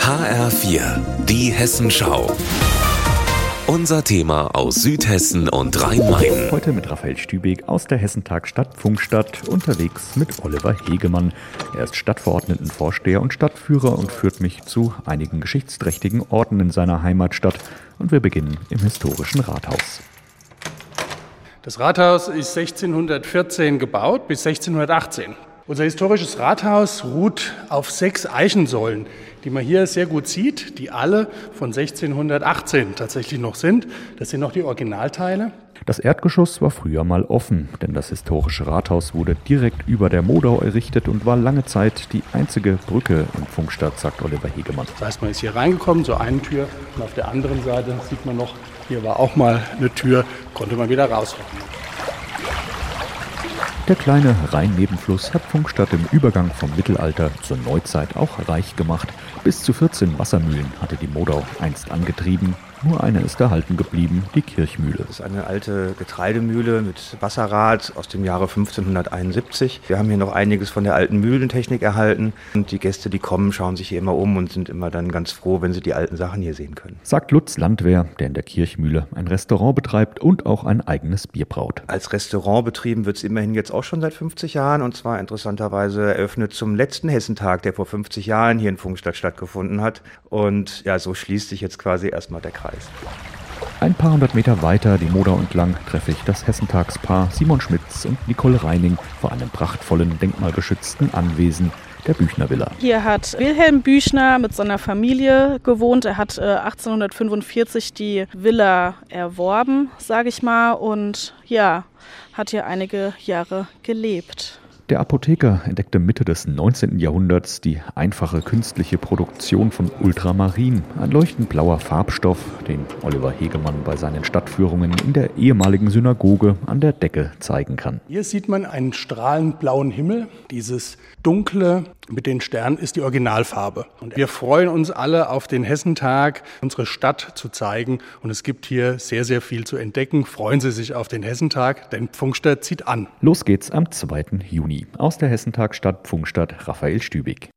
HR4, die Hessenschau. Unser Thema aus Südhessen und Rhein-Main. Heute mit Raphael Stübeck aus der Hessentag Stadt Funkstadt unterwegs mit Oliver Hegemann. Er ist Stadtverordnetenvorsteher und Stadtführer und führt mich zu einigen geschichtsträchtigen Orten in seiner Heimatstadt. Und wir beginnen im historischen Rathaus. Das Rathaus ist 1614 gebaut bis 1618. Unser historisches Rathaus ruht auf sechs Eichensäulen, die man hier sehr gut sieht, die alle von 1618 tatsächlich noch sind. Das sind noch die Originalteile. Das Erdgeschoss war früher mal offen, denn das historische Rathaus wurde direkt über der Modau errichtet und war lange Zeit die einzige Brücke in Funkstadt, sagt Oliver Hegemann. Das heißt, man ist hier reingekommen, zur einen Tür und auf der anderen Seite sieht man noch, hier war auch mal eine Tür, konnte man wieder rauskommen. Der kleine Rhein-Nebenfluss hat Funkstadt im Übergang vom Mittelalter zur Neuzeit auch reich gemacht. Bis zu 14 Wassermühlen hatte die Modau einst angetrieben. Nur eine ist erhalten geblieben, die Kirchmühle. Das ist eine alte Getreidemühle mit Wasserrad aus dem Jahre 1571. Wir haben hier noch einiges von der alten Mühlentechnik erhalten. Und die Gäste, die kommen, schauen sich hier immer um und sind immer dann ganz froh, wenn sie die alten Sachen hier sehen können. Sagt Lutz Landwehr, der in der Kirchmühle ein Restaurant betreibt und auch ein eigenes Bier braut. Als Restaurant betrieben wird es immerhin jetzt auch schon seit 50 Jahren und zwar interessanterweise eröffnet zum letzten Hessentag, der vor 50 Jahren hier in Funkstadt stattgefunden hat. Und ja, so schließt sich jetzt quasi erstmal der Kreis. Kreis. Ein paar hundert Meter weiter, die Modau entlang, treffe ich das Hessentagspaar Simon Schmitz und Nicole Reining vor einem prachtvollen, denkmalgeschützten Anwesen der Büchner Villa. Hier hat Wilhelm Büchner mit seiner Familie gewohnt. Er hat äh, 1845 die Villa erworben, sage ich mal, und ja, hat hier einige Jahre gelebt. Der Apotheker entdeckte Mitte des 19. Jahrhunderts die einfache künstliche Produktion von Ultramarin, ein leuchtend blauer Farbstoff, den Oliver Hegemann bei seinen Stadtführungen in der ehemaligen Synagoge an der Decke zeigen kann. Hier sieht man einen strahlend blauen Himmel. Dieses dunkle mit den Sternen ist die Originalfarbe. Und wir freuen uns alle auf den Hessentag, unsere Stadt zu zeigen. Und es gibt hier sehr, sehr viel zu entdecken. Freuen Sie sich auf den Hessentag, denn Pfungstadt zieht an. Los geht's am 2. Juni aus der Hessentag Stadt Pfungstadt Raphael Stübig.